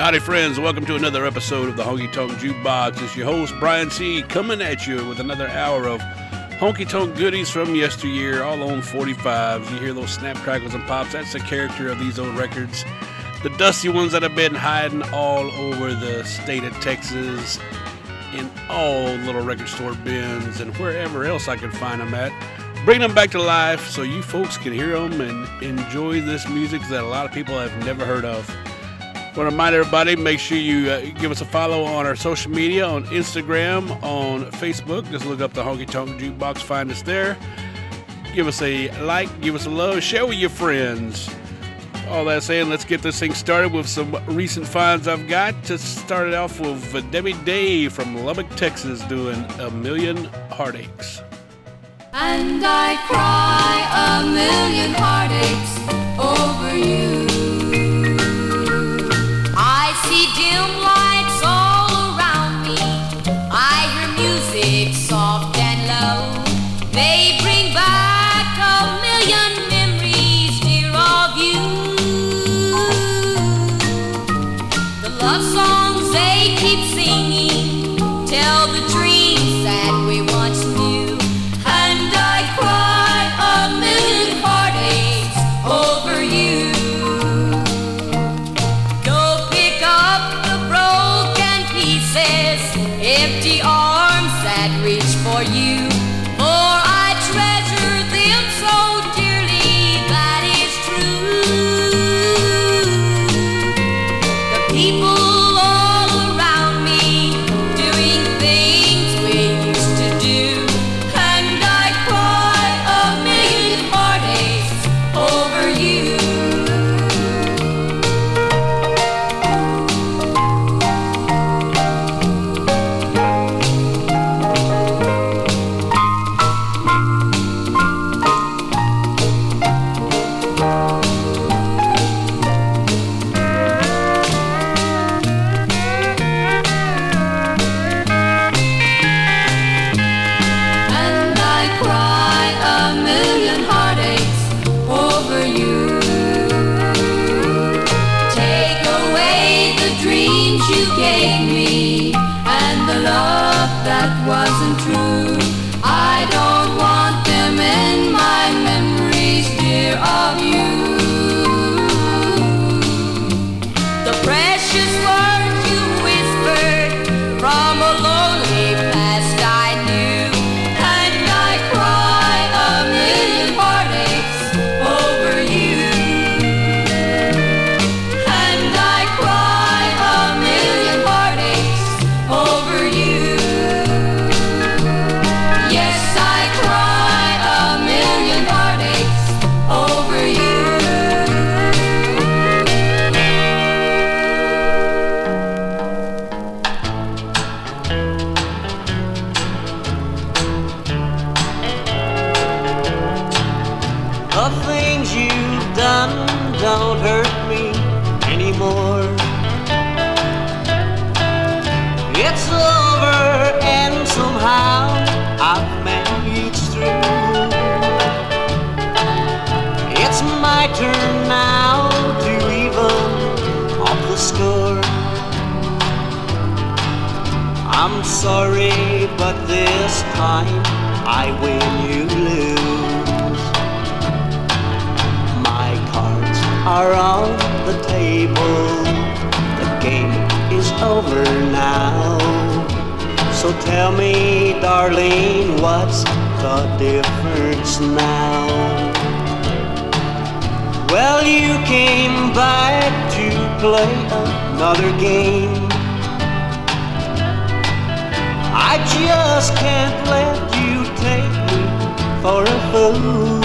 Howdy, friends. Welcome to another episode of the Honky Tonk Jukebox. It's your host, Brian C., coming at you with another hour of honky tonk goodies from yesteryear, all on 45s. You hear those snap, crackles, and pops. That's the character of these old records. The dusty ones that have been hiding all over the state of Texas, in all little record store bins, and wherever else I can find them at. Bring them back to life so you folks can hear them and enjoy this music that a lot of people have never heard of. Want to remind everybody, make sure you uh, give us a follow on our social media, on Instagram, on Facebook. Just look up the Honky Tonk Jukebox, find us there. Give us a like, give us a love, share with your friends. All that saying, let's get this thing started with some recent finds I've got. To start it off with Debbie Day from Lubbock, Texas, doing A Million Heartaches. And I cry a million heartaches over you. See dim for you. Sorry, but this time I win, you lose. My cards are on the table. The game is over now. So tell me, darling, what's the difference now? Well, you came back to play another game. I just can't let you take me for a fool.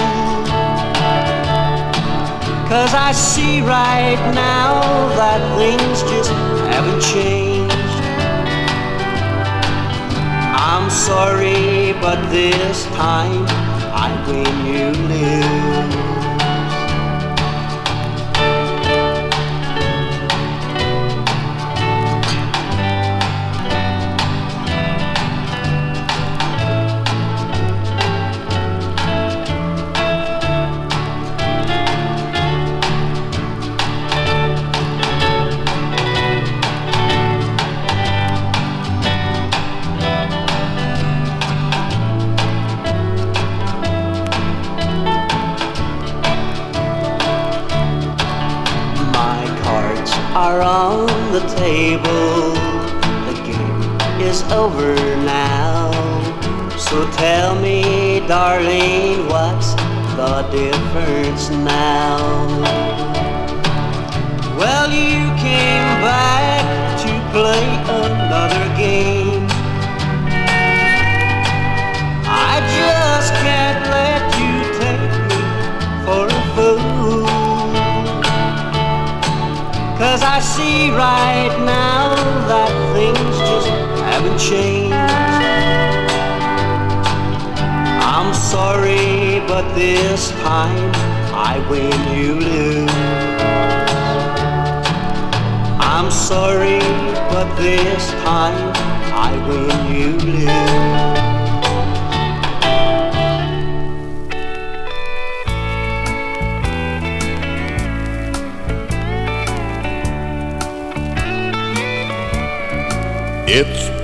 Cause I see right now that things just haven't changed. I'm sorry, but this time I win, you on the table. The game is over now. So tell me, darling, what's the difference now? Well, you came back to play another game. I see right now that things just haven't changed. I'm sorry, but this time I win, you lose. I'm sorry, but this time I win, you lose.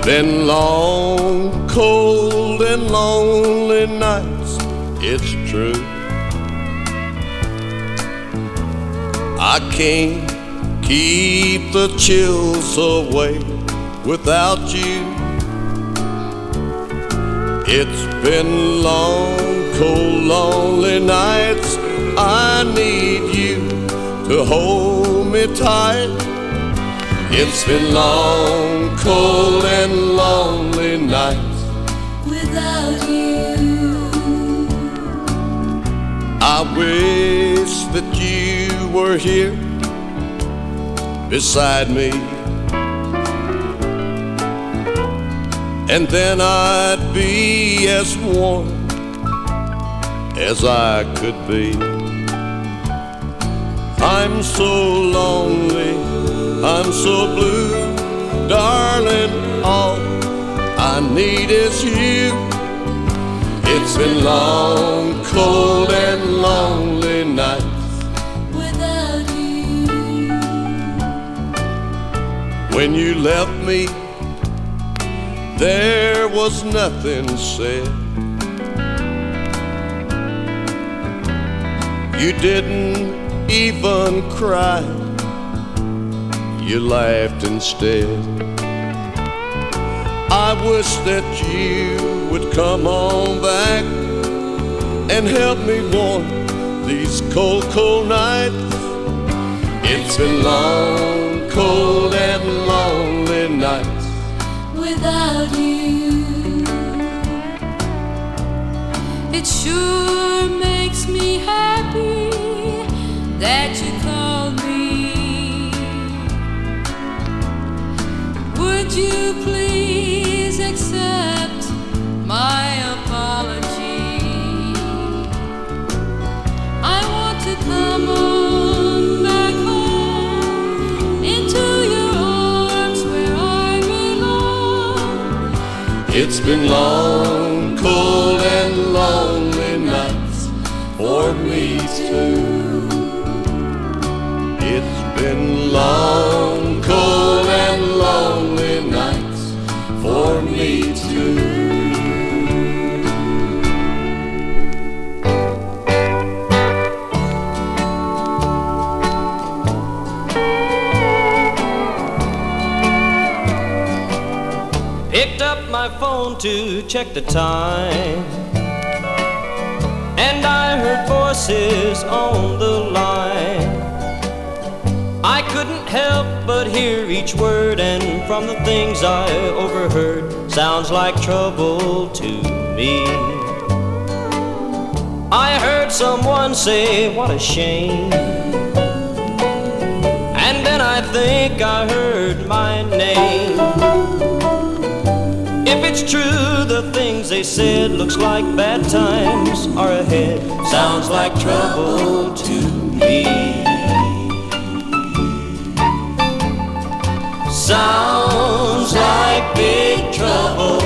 Been long, cold, and lonely nights, it's true. I can't keep the chills away without you. It's been long, cold, lonely nights. I need you to hold me tight. It's been long, cold, and lonely nights. without you. I wish that you were here beside me. And then I'd be as warm as I could be. I'm so lonely, I'm so blue, darling. All I need is you. It's been long, cold, and lonely nights Without you, when you left me. There was nothing said. You didn't even cry, you laughed instead. I wish that you would come on back and help me warm these cold, cold nights. It's been long, cold, and lonely nights. without you. It sure makes me happy that you It's been long, cold, and lonely nights for me too. It's been long, to check the time. And I heard voices on the line. I couldn't help but hear each word, and from the things I overheard, sounds like trouble to me. I heard someone say, What a shame. And then I think I heard my name. The things they said looks like bad times are ahead. Sounds like trouble to me. Sounds like big trouble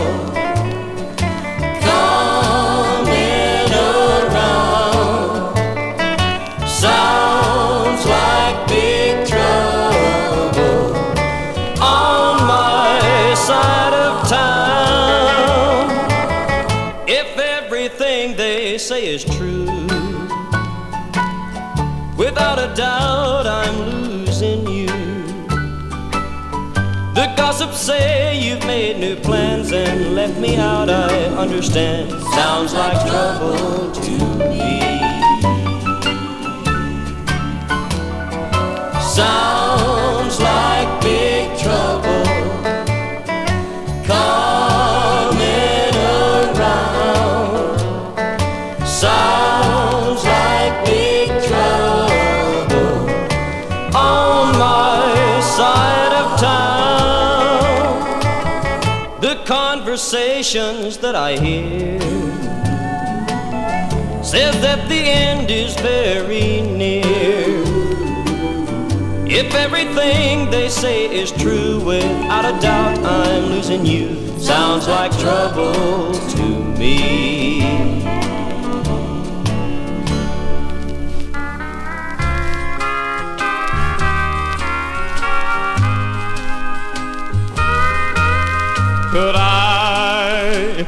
gossips say you've made new plans and left me out, I understand. Sounds like trouble to that I hear says that the end is very near. If everything they say is true, without a doubt, I'm losing you. Sounds like trouble to me.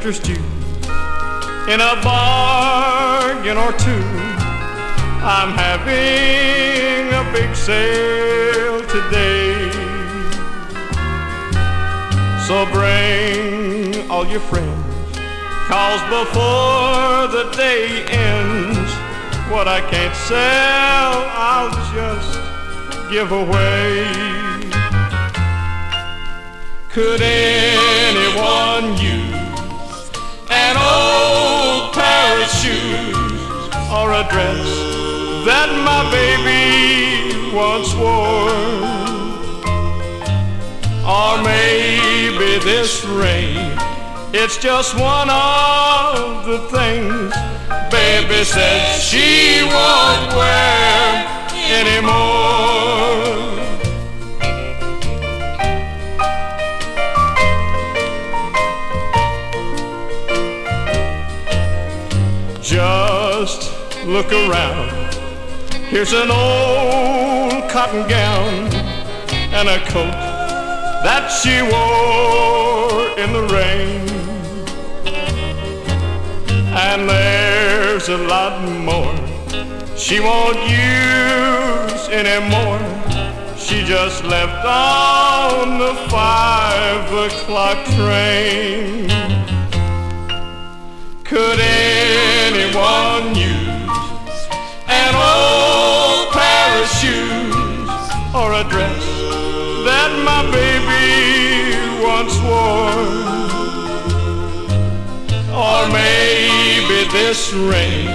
Interest you in a bargain or two? I'm having a big sale today. So bring all your friends, cause before the day ends, what I can't sell, I'll just give away. Could anyone use of shoes or a dress that my baby once wore? Or maybe this ring, it's just one of the things baby says she won't wear anymore. Look around. Here's an old cotton gown and a coat that she wore in the rain. And there's a lot more she won't use anymore. She just left on the five o'clock train. Could anyone use old pair of shoes or a dress that my baby once wore? Or maybe this ring,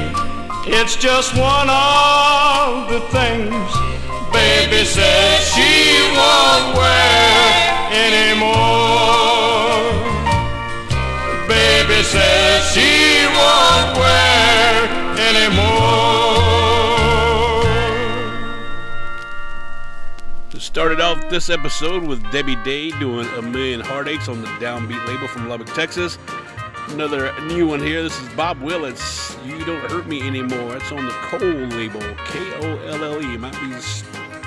it's just one of the things baby says she won't wear anymore. Baby says she won't wear anymore. Started off this episode with Debbie Day doing A Million Heartaches on the Downbeat label from Lubbock, Texas. Another new one here. This is Bob Willits. You Don't Hurt Me Anymore. It's on the Kolle label. K O L L E. Might be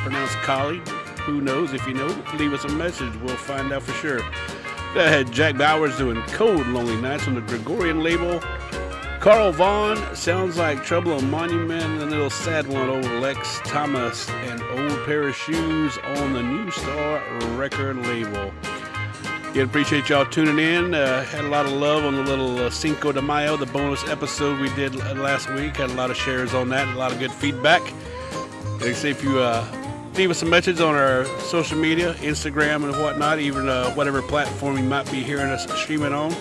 pronounced Collie. Who knows? If you know, leave us a message. We'll find out for sure. Go had Jack Bowers doing Cold Lonely Nights on the Gregorian label. Carl Vaughn sounds like Trouble on Monument, and a little sad one, old Lex Thomas, and Old Pair of Shoes on the New Star record label. Again, appreciate y'all tuning in. Uh, had a lot of love on the little uh, Cinco de Mayo, the bonus episode we did last week. Had a lot of shares on that, a lot of good feedback. Like I say, if you uh, leave us a message on our social media, Instagram and whatnot, even uh, whatever platform you might be hearing us streaming on.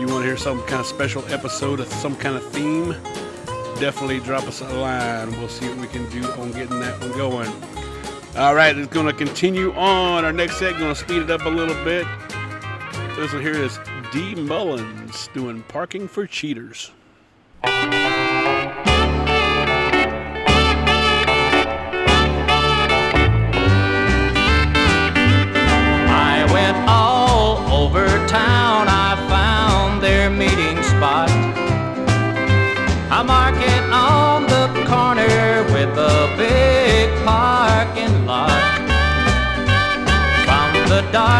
You want to hear some kind of special episode of some kind of theme, definitely drop us a line. We'll see what we can do on getting that one going. All right, it's going to continue on. Our next set, going to speed it up a little bit. This one here is Dee Mullins doing Parking for Cheaters. I went all over town, I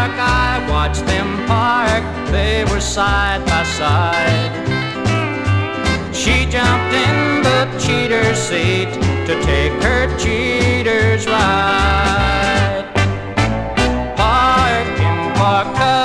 dark, I watched them park, they were side by side. She jumped in the cheater's seat to take her cheater's ride. Park drive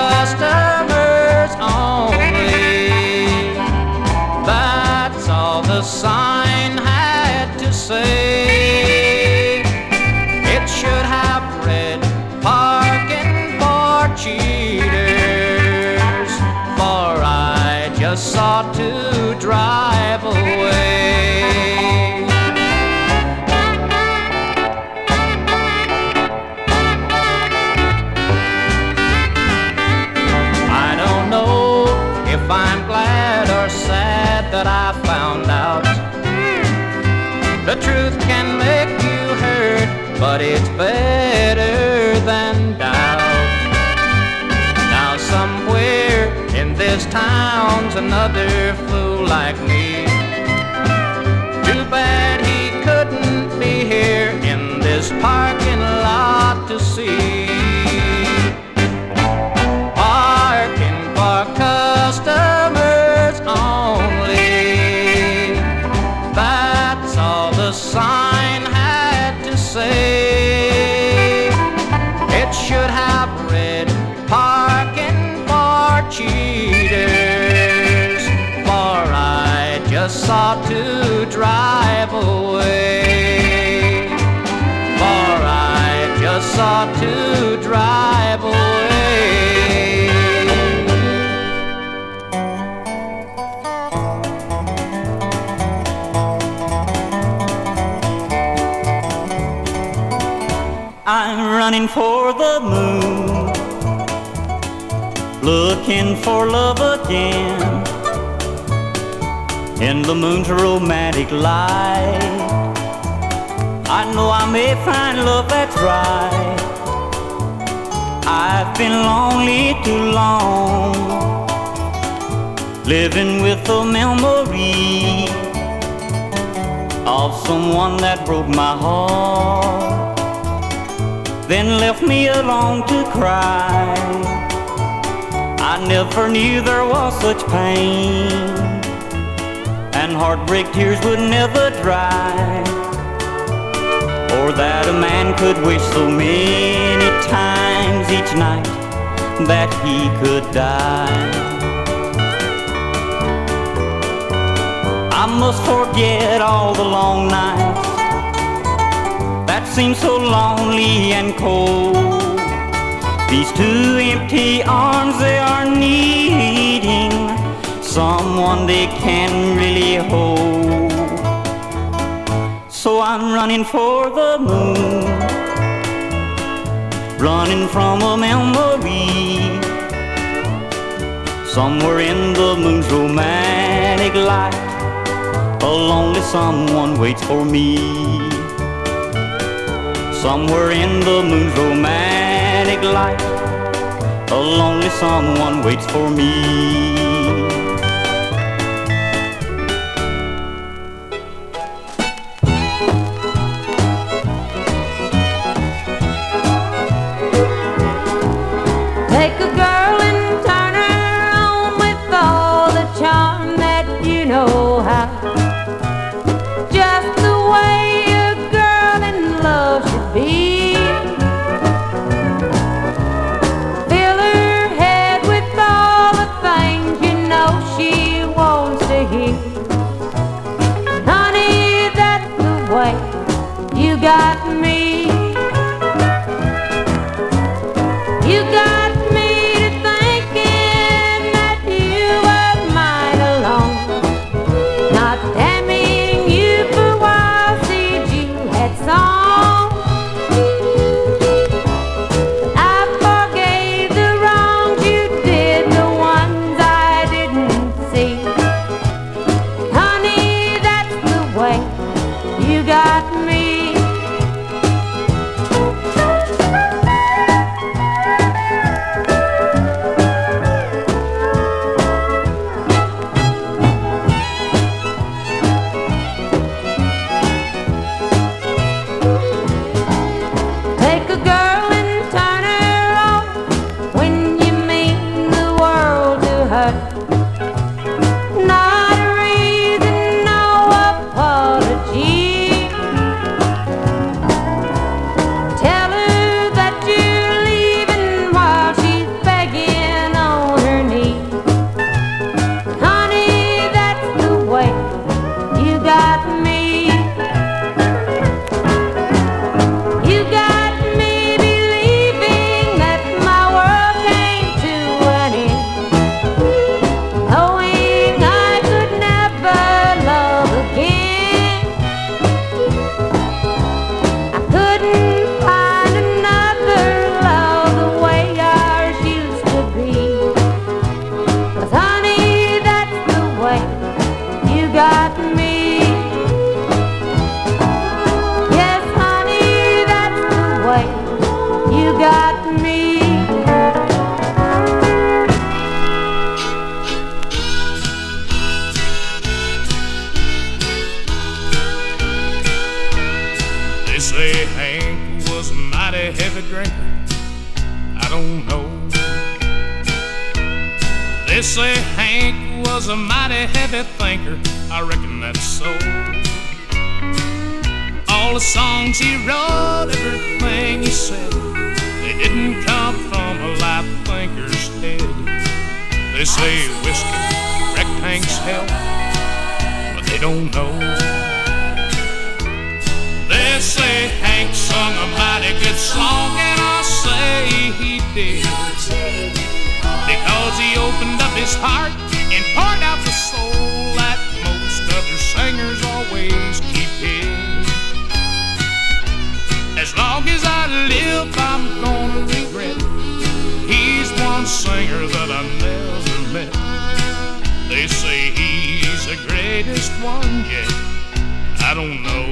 another fool like me. I'm running for the moon, looking for love again. In the moon's romantic light, I know I may find love that's right. I've been lonely too long, living with a memory of someone that broke my heart then left me alone to cry. I never knew there was such pain, and heartbreak tears would never dry, or that a man could wish so many times each night that he could die. I must forget all the long nights that seem so lonely and cold. These two empty arms, they are needing someone they can really hold. So I'm running for the moon, running from a memory. Somewhere in the moon's romantic light, a lonely someone waits for me. Somewhere in the moon's romantic light, a lonely someone waits for me. Say Hank was a mighty heavy thinker. I reckon that's so. All the songs he wrote, everything he said, they didn't come from a live thinker's head. They say whiskey wrecked Hank's health, but they don't know. They say Hank sung a mighty good song, and I'll say he did. Because he opened up his heart and poured out the soul that most other singers always keep hid. As long as I live, I'm gonna regret. He's one singer that I never met. They say he's the greatest one yet. I don't know.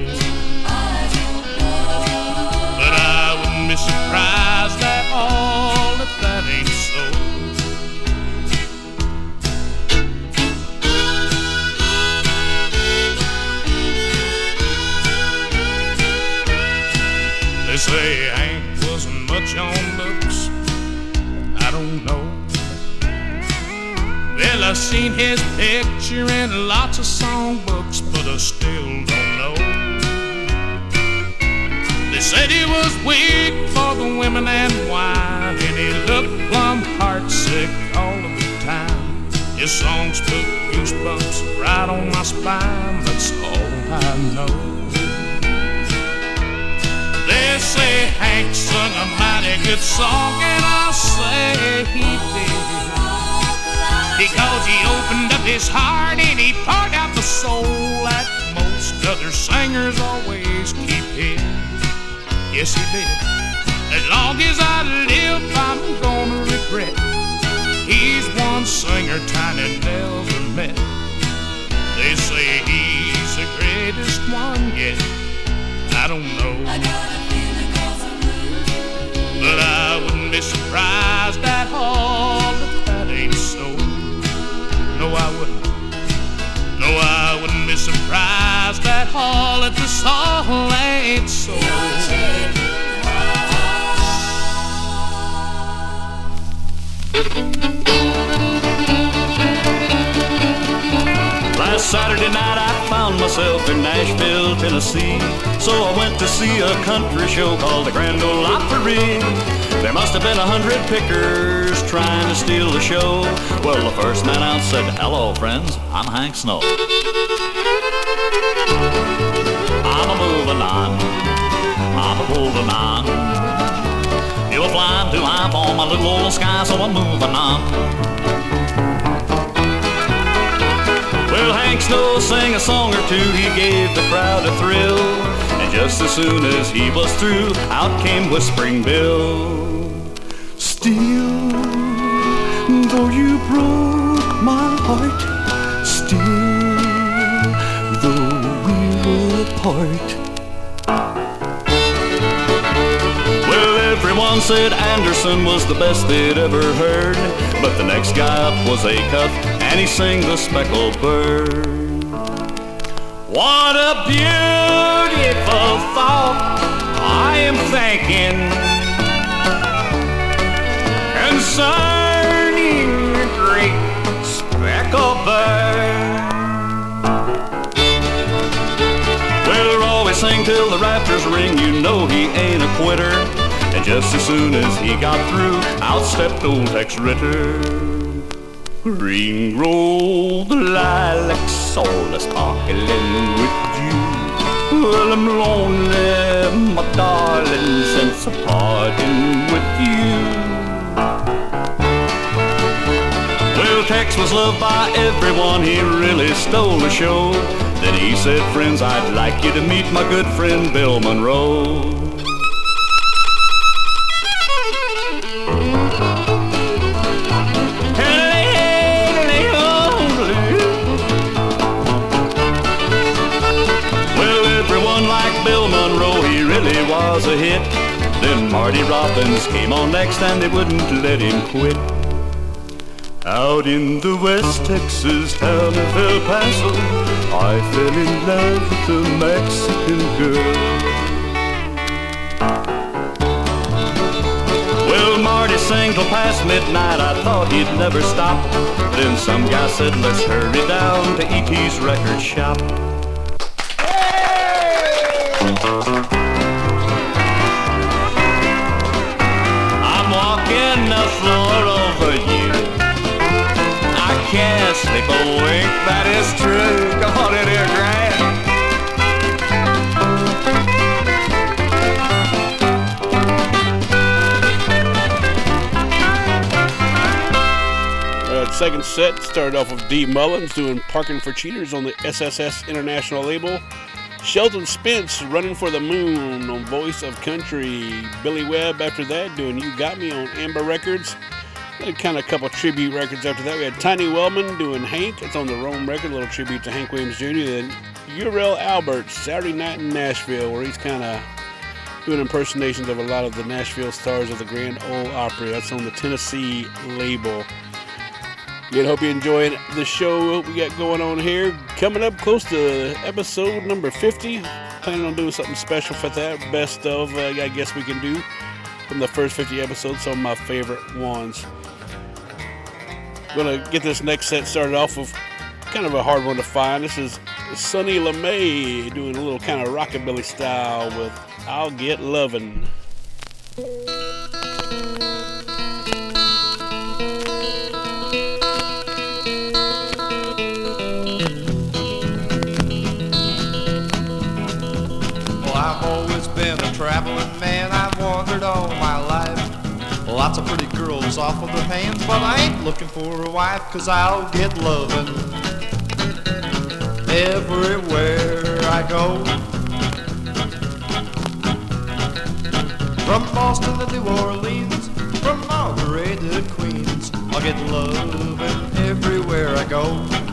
But I wouldn't be surprised at all if that ain't so. Say Hank wasn't much on looks. I don't know. Well, I've seen his picture in lots of songbooks, but I still don't know. They said he was weak for the women and wine, and he looked plumb heartsick all of the time. His songs put goosebumps right on my spine, that's all I know. They say Hank sung a mighty good song, and I'll say he did. Because he opened up his heart and he poured out the soul that most other singers always keep hid. Yes, he did. As long as I live, I'm gonna regret. He's one singer Tiny never met. They say he's the greatest one yet. I don't know. But I wouldn't be surprised at all if that ain't so. No, I wouldn't. No, I wouldn't be surprised at all if this all ain't so. Last Saturday night I found myself in Nashville, Tennessee. So I went to see a country show called the Grand Ole Opry. There must have been a hundred pickers trying to steal the show. Well, the first man out said, Hello, friends, I'm Hank Snow. I'm a moving on, I'm a holding on. You were flying too high for my little old sky, so I'm moving on. Well, Hank Snow sang a song or two, he gave the crowd a thrill. And just as soon as he was through, out came Whispering Bill. Still, though you broke my heart, still, though we were apart. Well, everyone said Anderson was the best they'd ever heard. But the next guy up was Acuff, and he sang the speckled bird. What a beautiful thought I am thinking concerning the great speckled bird. Well, always sing till the rafters ring, you know he ain't a quitter. And just as soon as he got through, out stepped old Tex Ritter. Green rolled the lilacs, all sparkling with you. Well, I'm lonely, my darling, since I'm parting with you. Well, Tex was loved by everyone, he really stole the show. Then he said, Friends, I'd like you to meet my good friend Bill Monroe. Was a hit. Then Marty Robbins came on next and they wouldn't let him quit. Out in the West Texas town of El Paso, I fell in love with a Mexican girl. Well, Marty sang till past midnight, I thought he'd never stop. Then some guy said, let's hurry down to E.T.'s record shop. I'm sleep a wink, that is true. Come on in here, Grant. Uh, second set started off with Dee Mullins doing Parking for Cheaters on the SSS International label. Shelton Spence running for the moon on Voice of Country. Billie Webb after that doing You Got Me on Amber Records. Then kind of a couple tribute records after that. We had Tiny Wellman doing Hank. It's on the Rome record, little tribute to Hank Williams Jr. Then Urel Albert, Saturday Night in Nashville, where he's kind of doing impersonations of a lot of the Nashville stars of the Grand Ole Opry. That's on the Tennessee label. Good. Hope you enjoying the show we got going on here. Coming up close to episode number 50. Planning on doing something special for that. Best of, uh, I guess we can do from the first 50 episodes. Some of my favorite ones. Gonna get this next set started off with kind of a hard one to find. This is Sonny LaMay doing a little kind of rockabilly style with I'll Get Lovin'. Well, I've always been a traveling wandered all my life. Lots of pretty girls off of their hands, but I ain't looking for a wife, cause I'll get loving everywhere I go. From Boston to New Orleans, from Monterey to Queens, I'll get loving everywhere I go.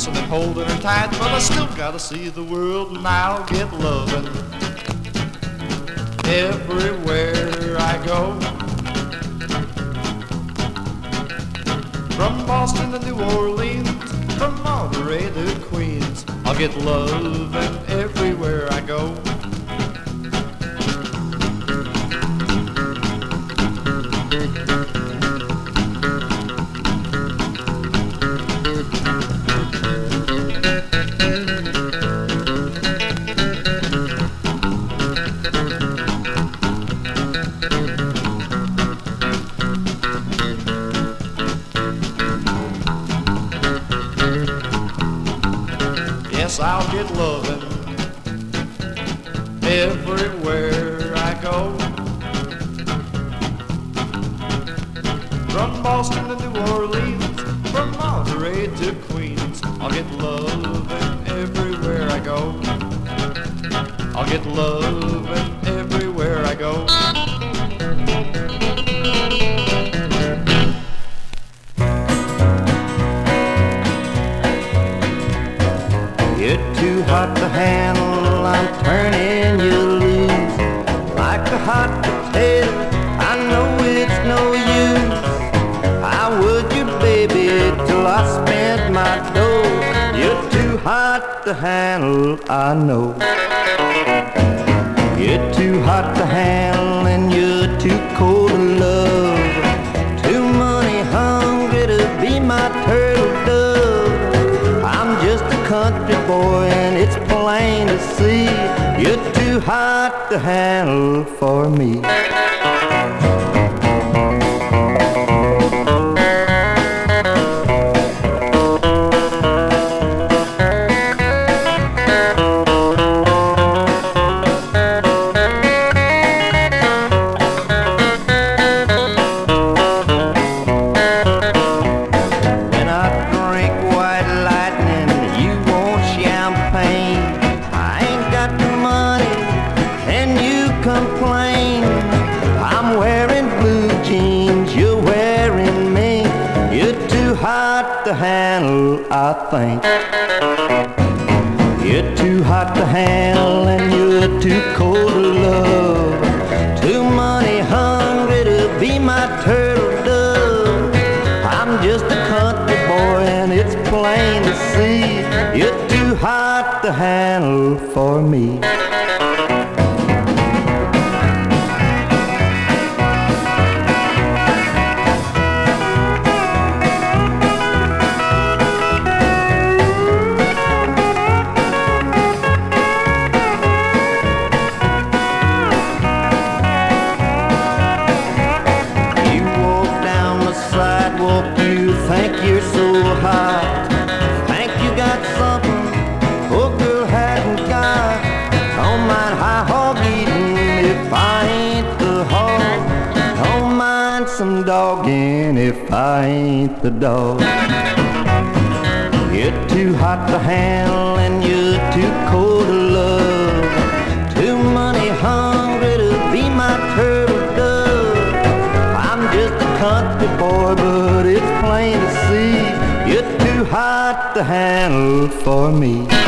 Kissing and holding her tight, but I still gotta see the world, and I'll get loving everywhere I go. From Boston to New Orleans, from Monterey to Queens, I'll get loving everywhere I go. I'll get loving everywhere I go. I'll get loving to handle, I know. You're too hot to handle, and you're too cold to love. Too money hungry to be my turtle dove. I'm just a country boy, and it's plain to see you're too hot to handle for me. To handle for me. Ain't the dog. You're too hot to handle and you're too cold to love. Too money hungry to be my turtle dove. I'm just a country boy, but it's plain to see you're too hot to handle for me.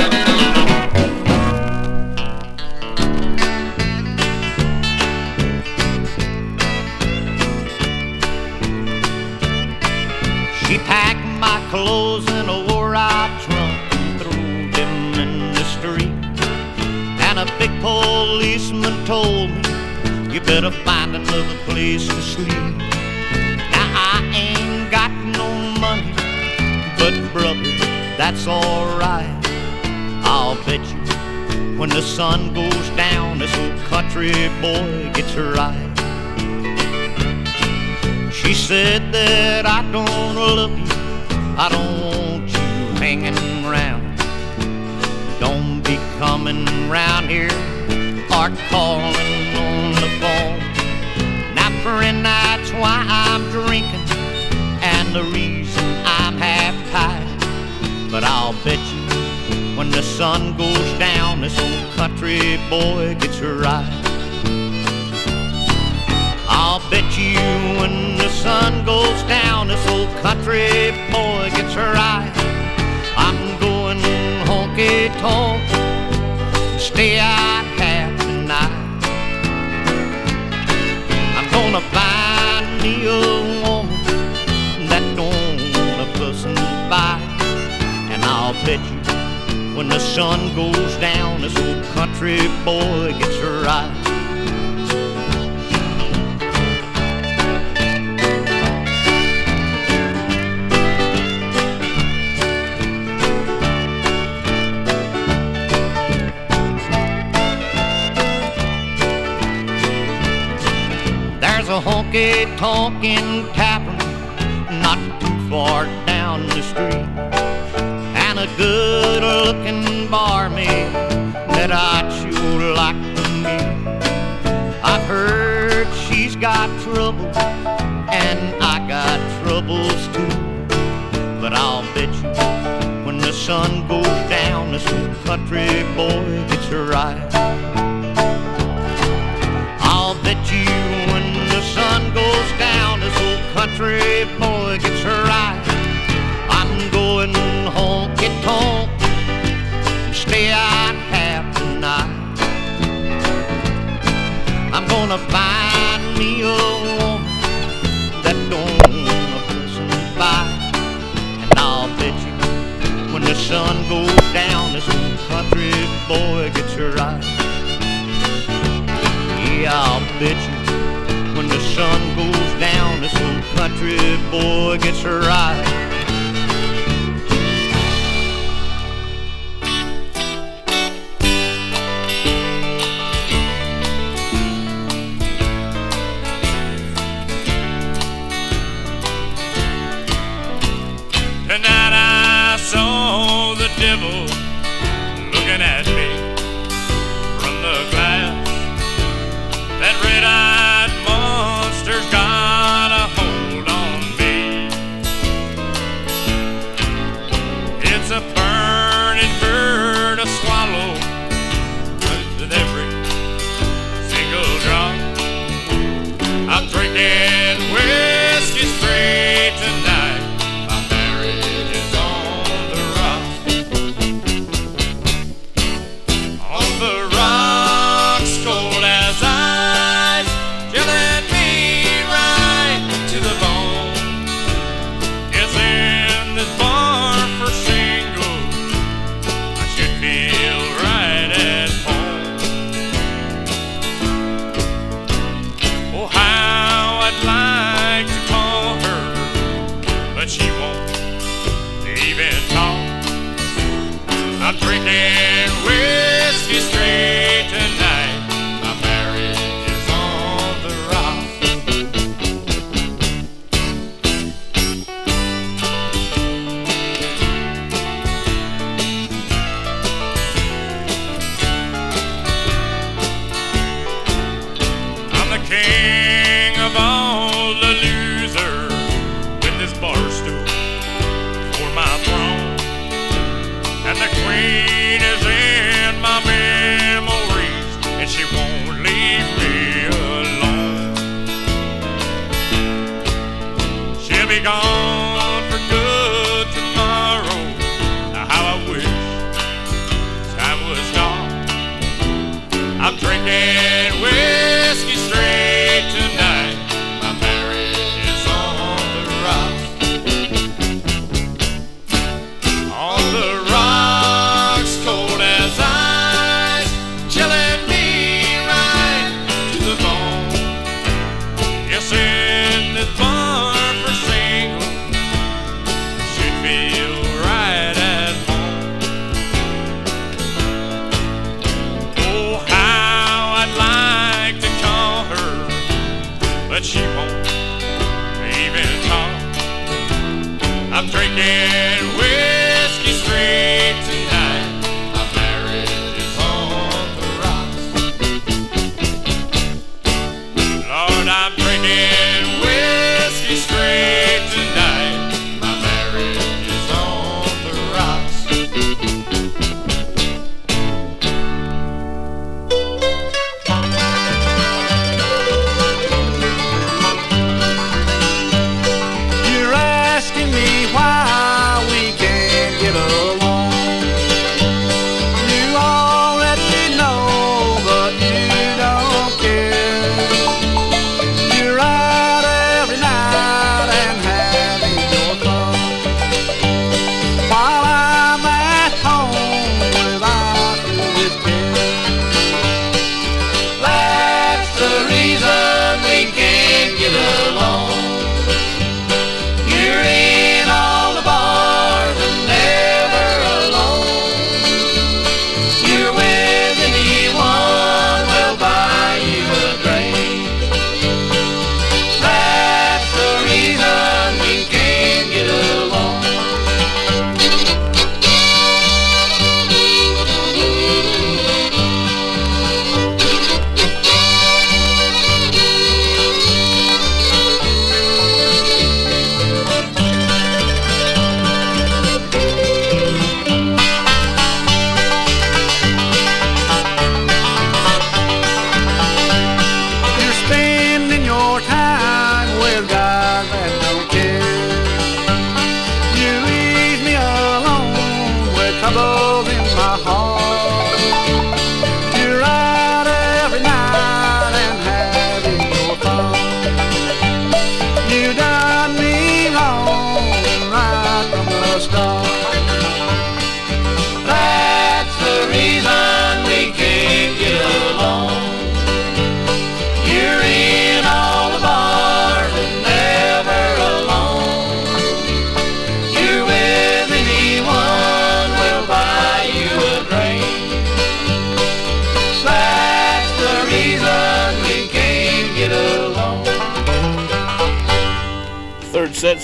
To sleep. Now I ain't got no money, but brother, that's alright. I'll bet you when the sun goes down, this old country boy gets her right. She said that I don't love you, I don't want you hanging around. Don't be coming round here or calling. Friend, that's why I'm drinking and the reason I'm half tired. But I'll bet you when the sun goes down, this old country boy gets right. I'll bet you when the sun goes down, this old country boy gets right. I'm going honky tonk, stay out gonna find me a woman that don't wanna fuss and fight, and I'll bet you when the sun goes down, this old country boy gets right. A honky tonkin' tavern not too far down the street, and a good looking barmaid that I'd sure like to meet. I've heard she's got trouble, and I got troubles too. But I'll bet you when the sun goes down, this old country boy gets right. Country boy gets her right. I'm going honky tonk and stay out half the night. I'm gonna find me a woman that don't wanna fuss and I'll bet you when the sun goes down, this old country boy gets her right. Yeah, I'll bet you sun goes down, this old country boy gets right. Tonight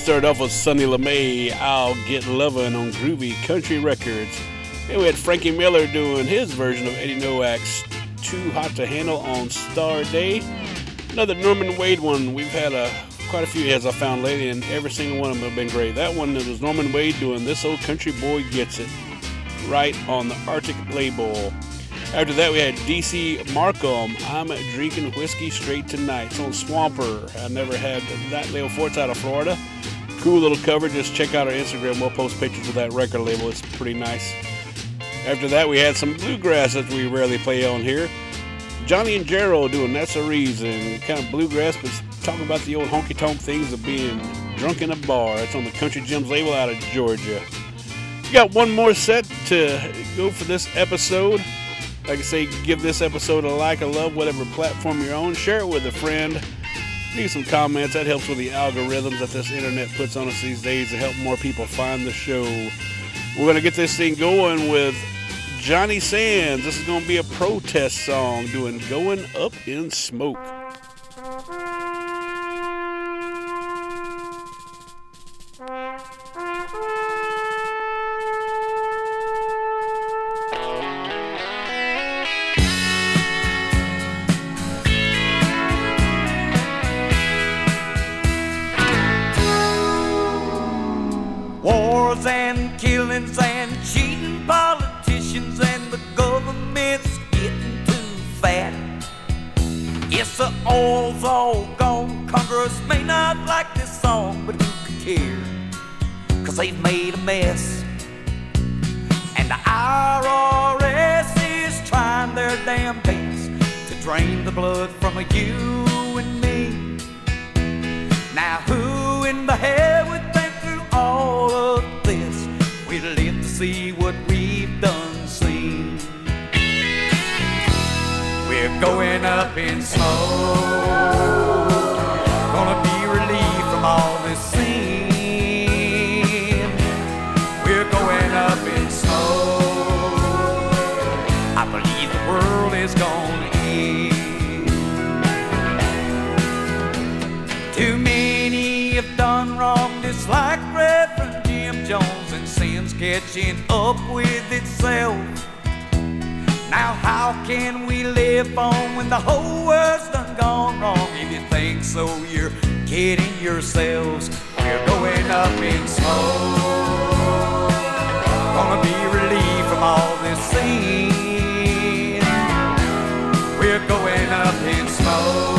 started off with Sonny LaMay, I'll Get Lovin' on Groovy Country Records. And we had Frankie Miller doing his version of Eddie Noack's Too Hot to Handle on Starday. Another Norman Wade one. We've had a quite a few as I found lately, and every single one of them have been great. That one was Norman Wade doing This Old Country Boy Gets It, right on the Arctic label. After that, we had DC Marcum. I'm drinking whiskey straight tonight. It's on Swamper. I never had that label before. It's out of Florida. Cool little cover. Just check out our Instagram. We'll post pictures of that record label. It's pretty nice. After that, we had some bluegrass that we rarely play on here. Johnny and Gerald doing That's a Reason. Kind of bluegrass, but talking about the old honky tonk things of being drunk in a bar. It's on the Country Gems label out of Georgia. We got one more set to go for this episode. Like I say, give this episode a like, a love, whatever platform you're on. Share it with a friend. Leave some comments. That helps with the algorithms that this internet puts on us these days to help more people find the show. We're going to get this thing going with Johnny Sands. This is going to be a protest song doing Going Up in Smoke. And and cheating politicians and the government's getting too fat. Yes, the oil's all gone. Congress may not like this song, but who could care? Cause they've made a mess. And the IRS is trying their damn best to drain the blood from you and me. Now, who in the hell would think through all of see what we've done seen. We're going up in smoke, gonna be relieved from all this sin. We're going up in smoke. I believe the world is gonna end. Too many have done wrong, just like Reverend Jim Jones, catching up with itself. Now, how can we live on when the whole world's done gone wrong? If you think so, you're kidding yourselves. We're going up in smoke, gonna be relieved from all this sin. We're going up in smoke.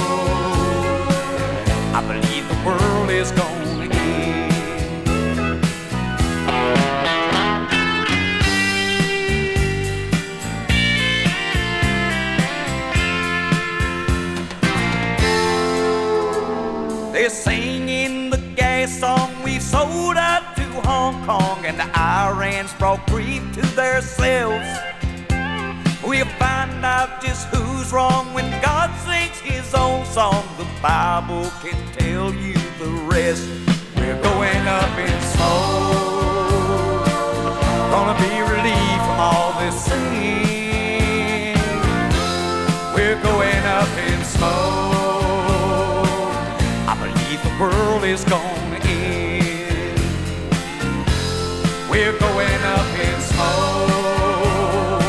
They're singing the gas song we've sold out to Hong Kong, and the Iran's brought grief to themselves. We'll find out just who's wrong when God sings his own song. The Bible can tell you the rest. We're going up in smoke, gonna be relieved from all this sin. We're going up in smoke. World is gonna end. We're going up in smoke.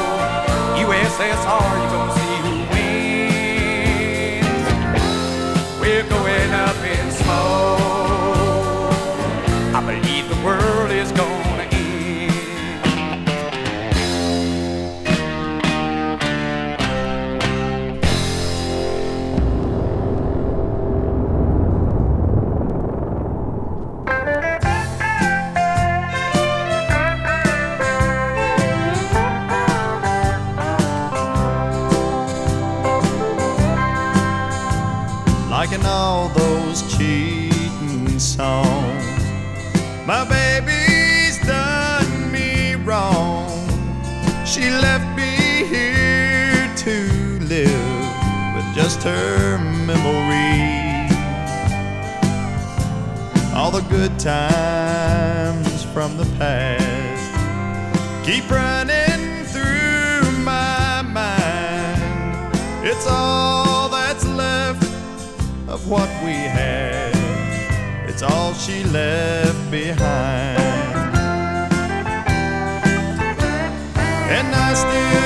USSR, you're gonna her memory. All the good times from the past keep running through my mind. It's all that's left of what we had. It's all she left behind. And I still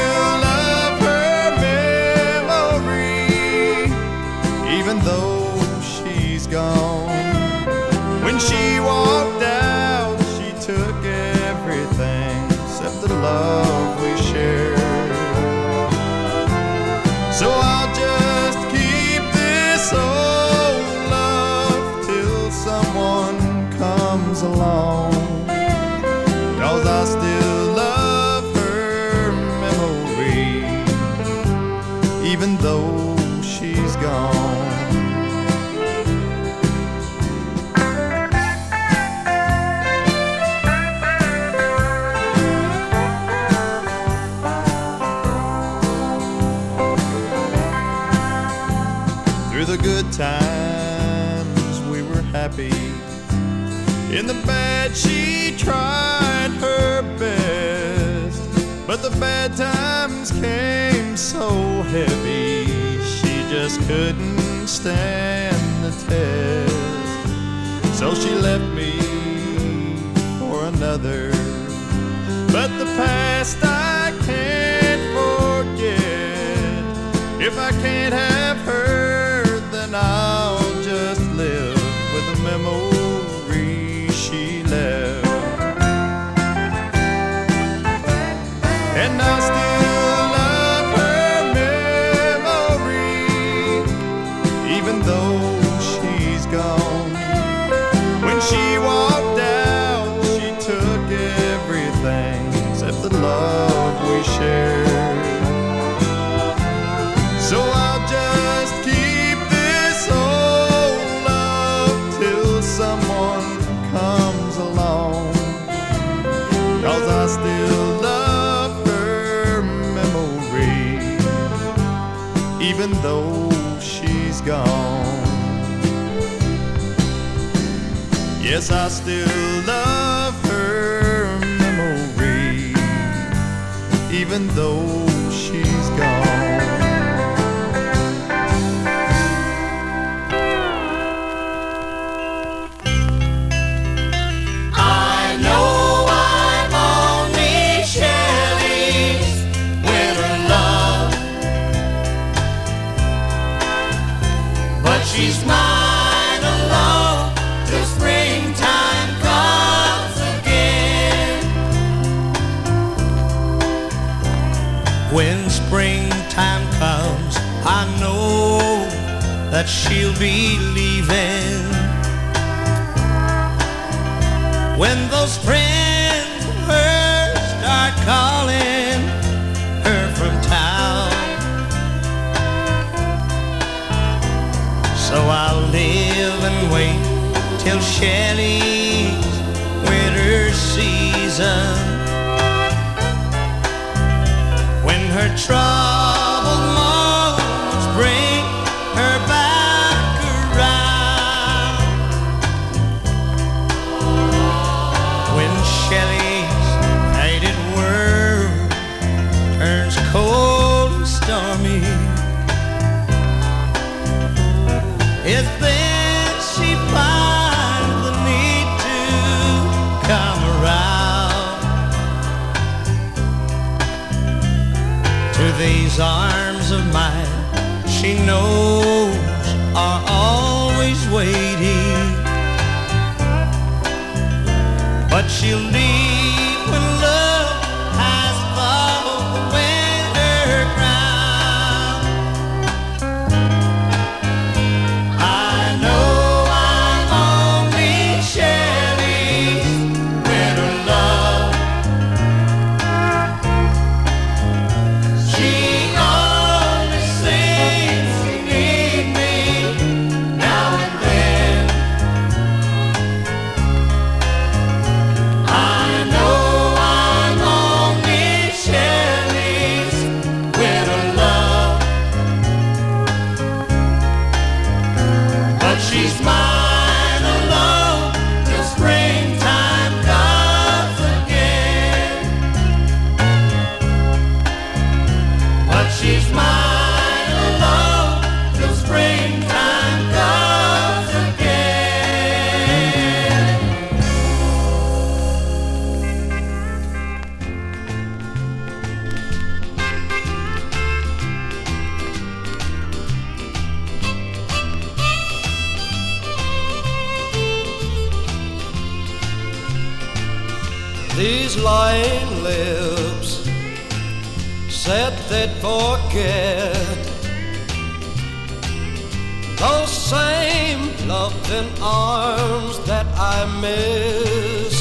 tried her best, but the bad times came so heavy, she just couldn't stand the test. So she left me for another. But the past I can't forget. If I can't have love we shared. So I'll just keep this old love till someone comes along. Cause I still love her memory, even though she's gone. Yes, I still love even though that she'll be leaving. When those friends of hers start calling her from town. So I'll live and wait till Shelly's winter season. Said they'd forget those same loving arms that I miss.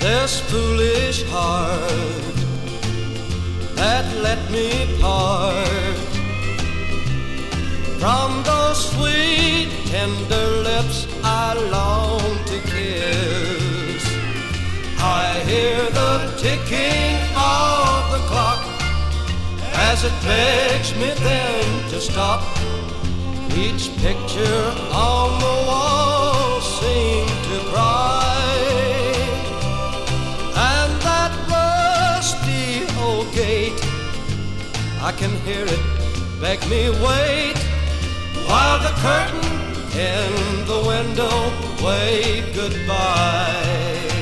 This foolish heart that let me part from those sweet, tender lips I long to kiss. I hear the ticking of as it begs me then to stop. Each picture on the wall seemed to cry, and that rusty old gate, I can hear it beg me wait, while the curtain in the window waved goodbye.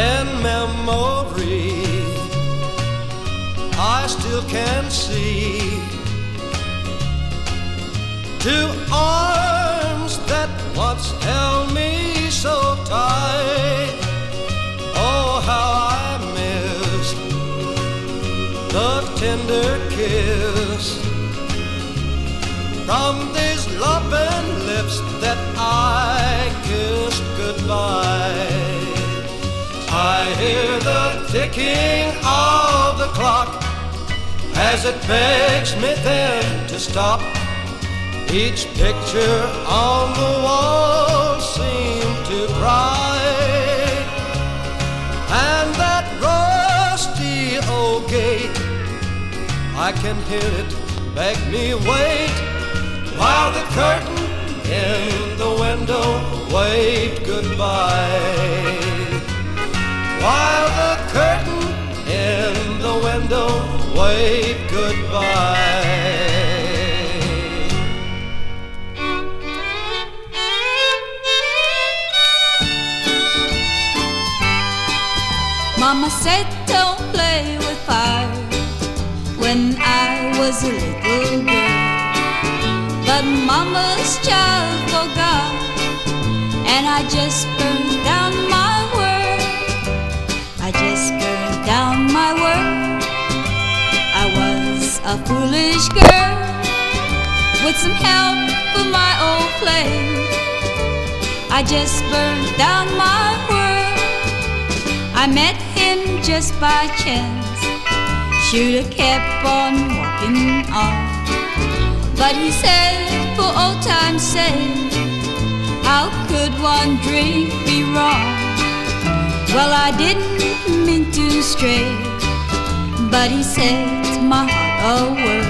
And memory I still can see. Two arms that once held me so tight. Oh how I miss the tender kiss from these loving lips that I kissed goodbye I hear the ticking of the clock as it begs me then to stop. Each picture on the wall seemed to cry, and that rusty old gate, I can hear it beg me wait while the curtain in the window waved goodbye while the curtain in the window waved goodbye. Mama said don't play with fire when I was a little girl. But Mama's child forgot, and I just burned down my world. I just burned down my world. I was a foolish girl with some help from my old flame. I just burned down my world. I met him just by chance. Should have kept on walking on. But he said, for old time's sake, how could one drink be wrong? Well, I didn't mean to stray, but he set my heart a.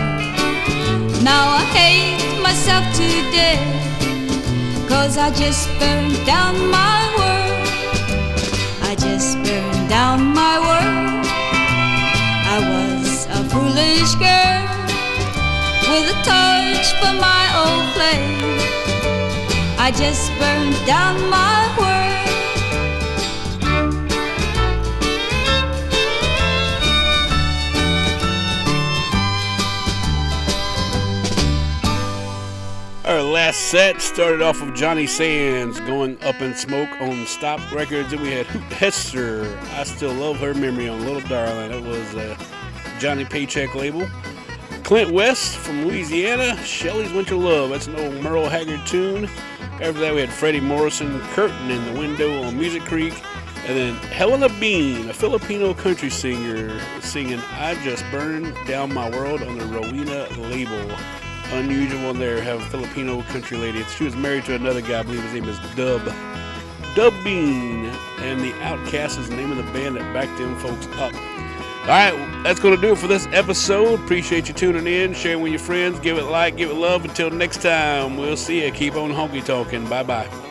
Now I hate myself today, cause I just burned down my world. I just burned down my world. I was a foolish girl with a torch for my old flame. I just burned down my world. Our last set started off with Johnny Sands going up in smoke on Stop Records. and we had Hoot Hester. I still love her memory on Little Darlin. It was a Johnny Paycheck label. Clint West from Louisiana. Shelly's Winter Love. That's an old Merle Haggard tune. After that, we had Freddy Morrison, Curtain in the Window on Music Creek. And then Helena Beene, a Filipino country singer, singing I Just Burned Down My World on the Rowena label unusual there. Have a Filipino country lady. She was married to another guy. I believe his name is Dub. Dub Beene. And the Outcast is the name of the band that backed them folks up. All right, that's going to do it for this episode. Appreciate you tuning in, sharing with your friends. Give it like, give it love. Until next time, we'll see you. Keep on honky talking. Bye bye.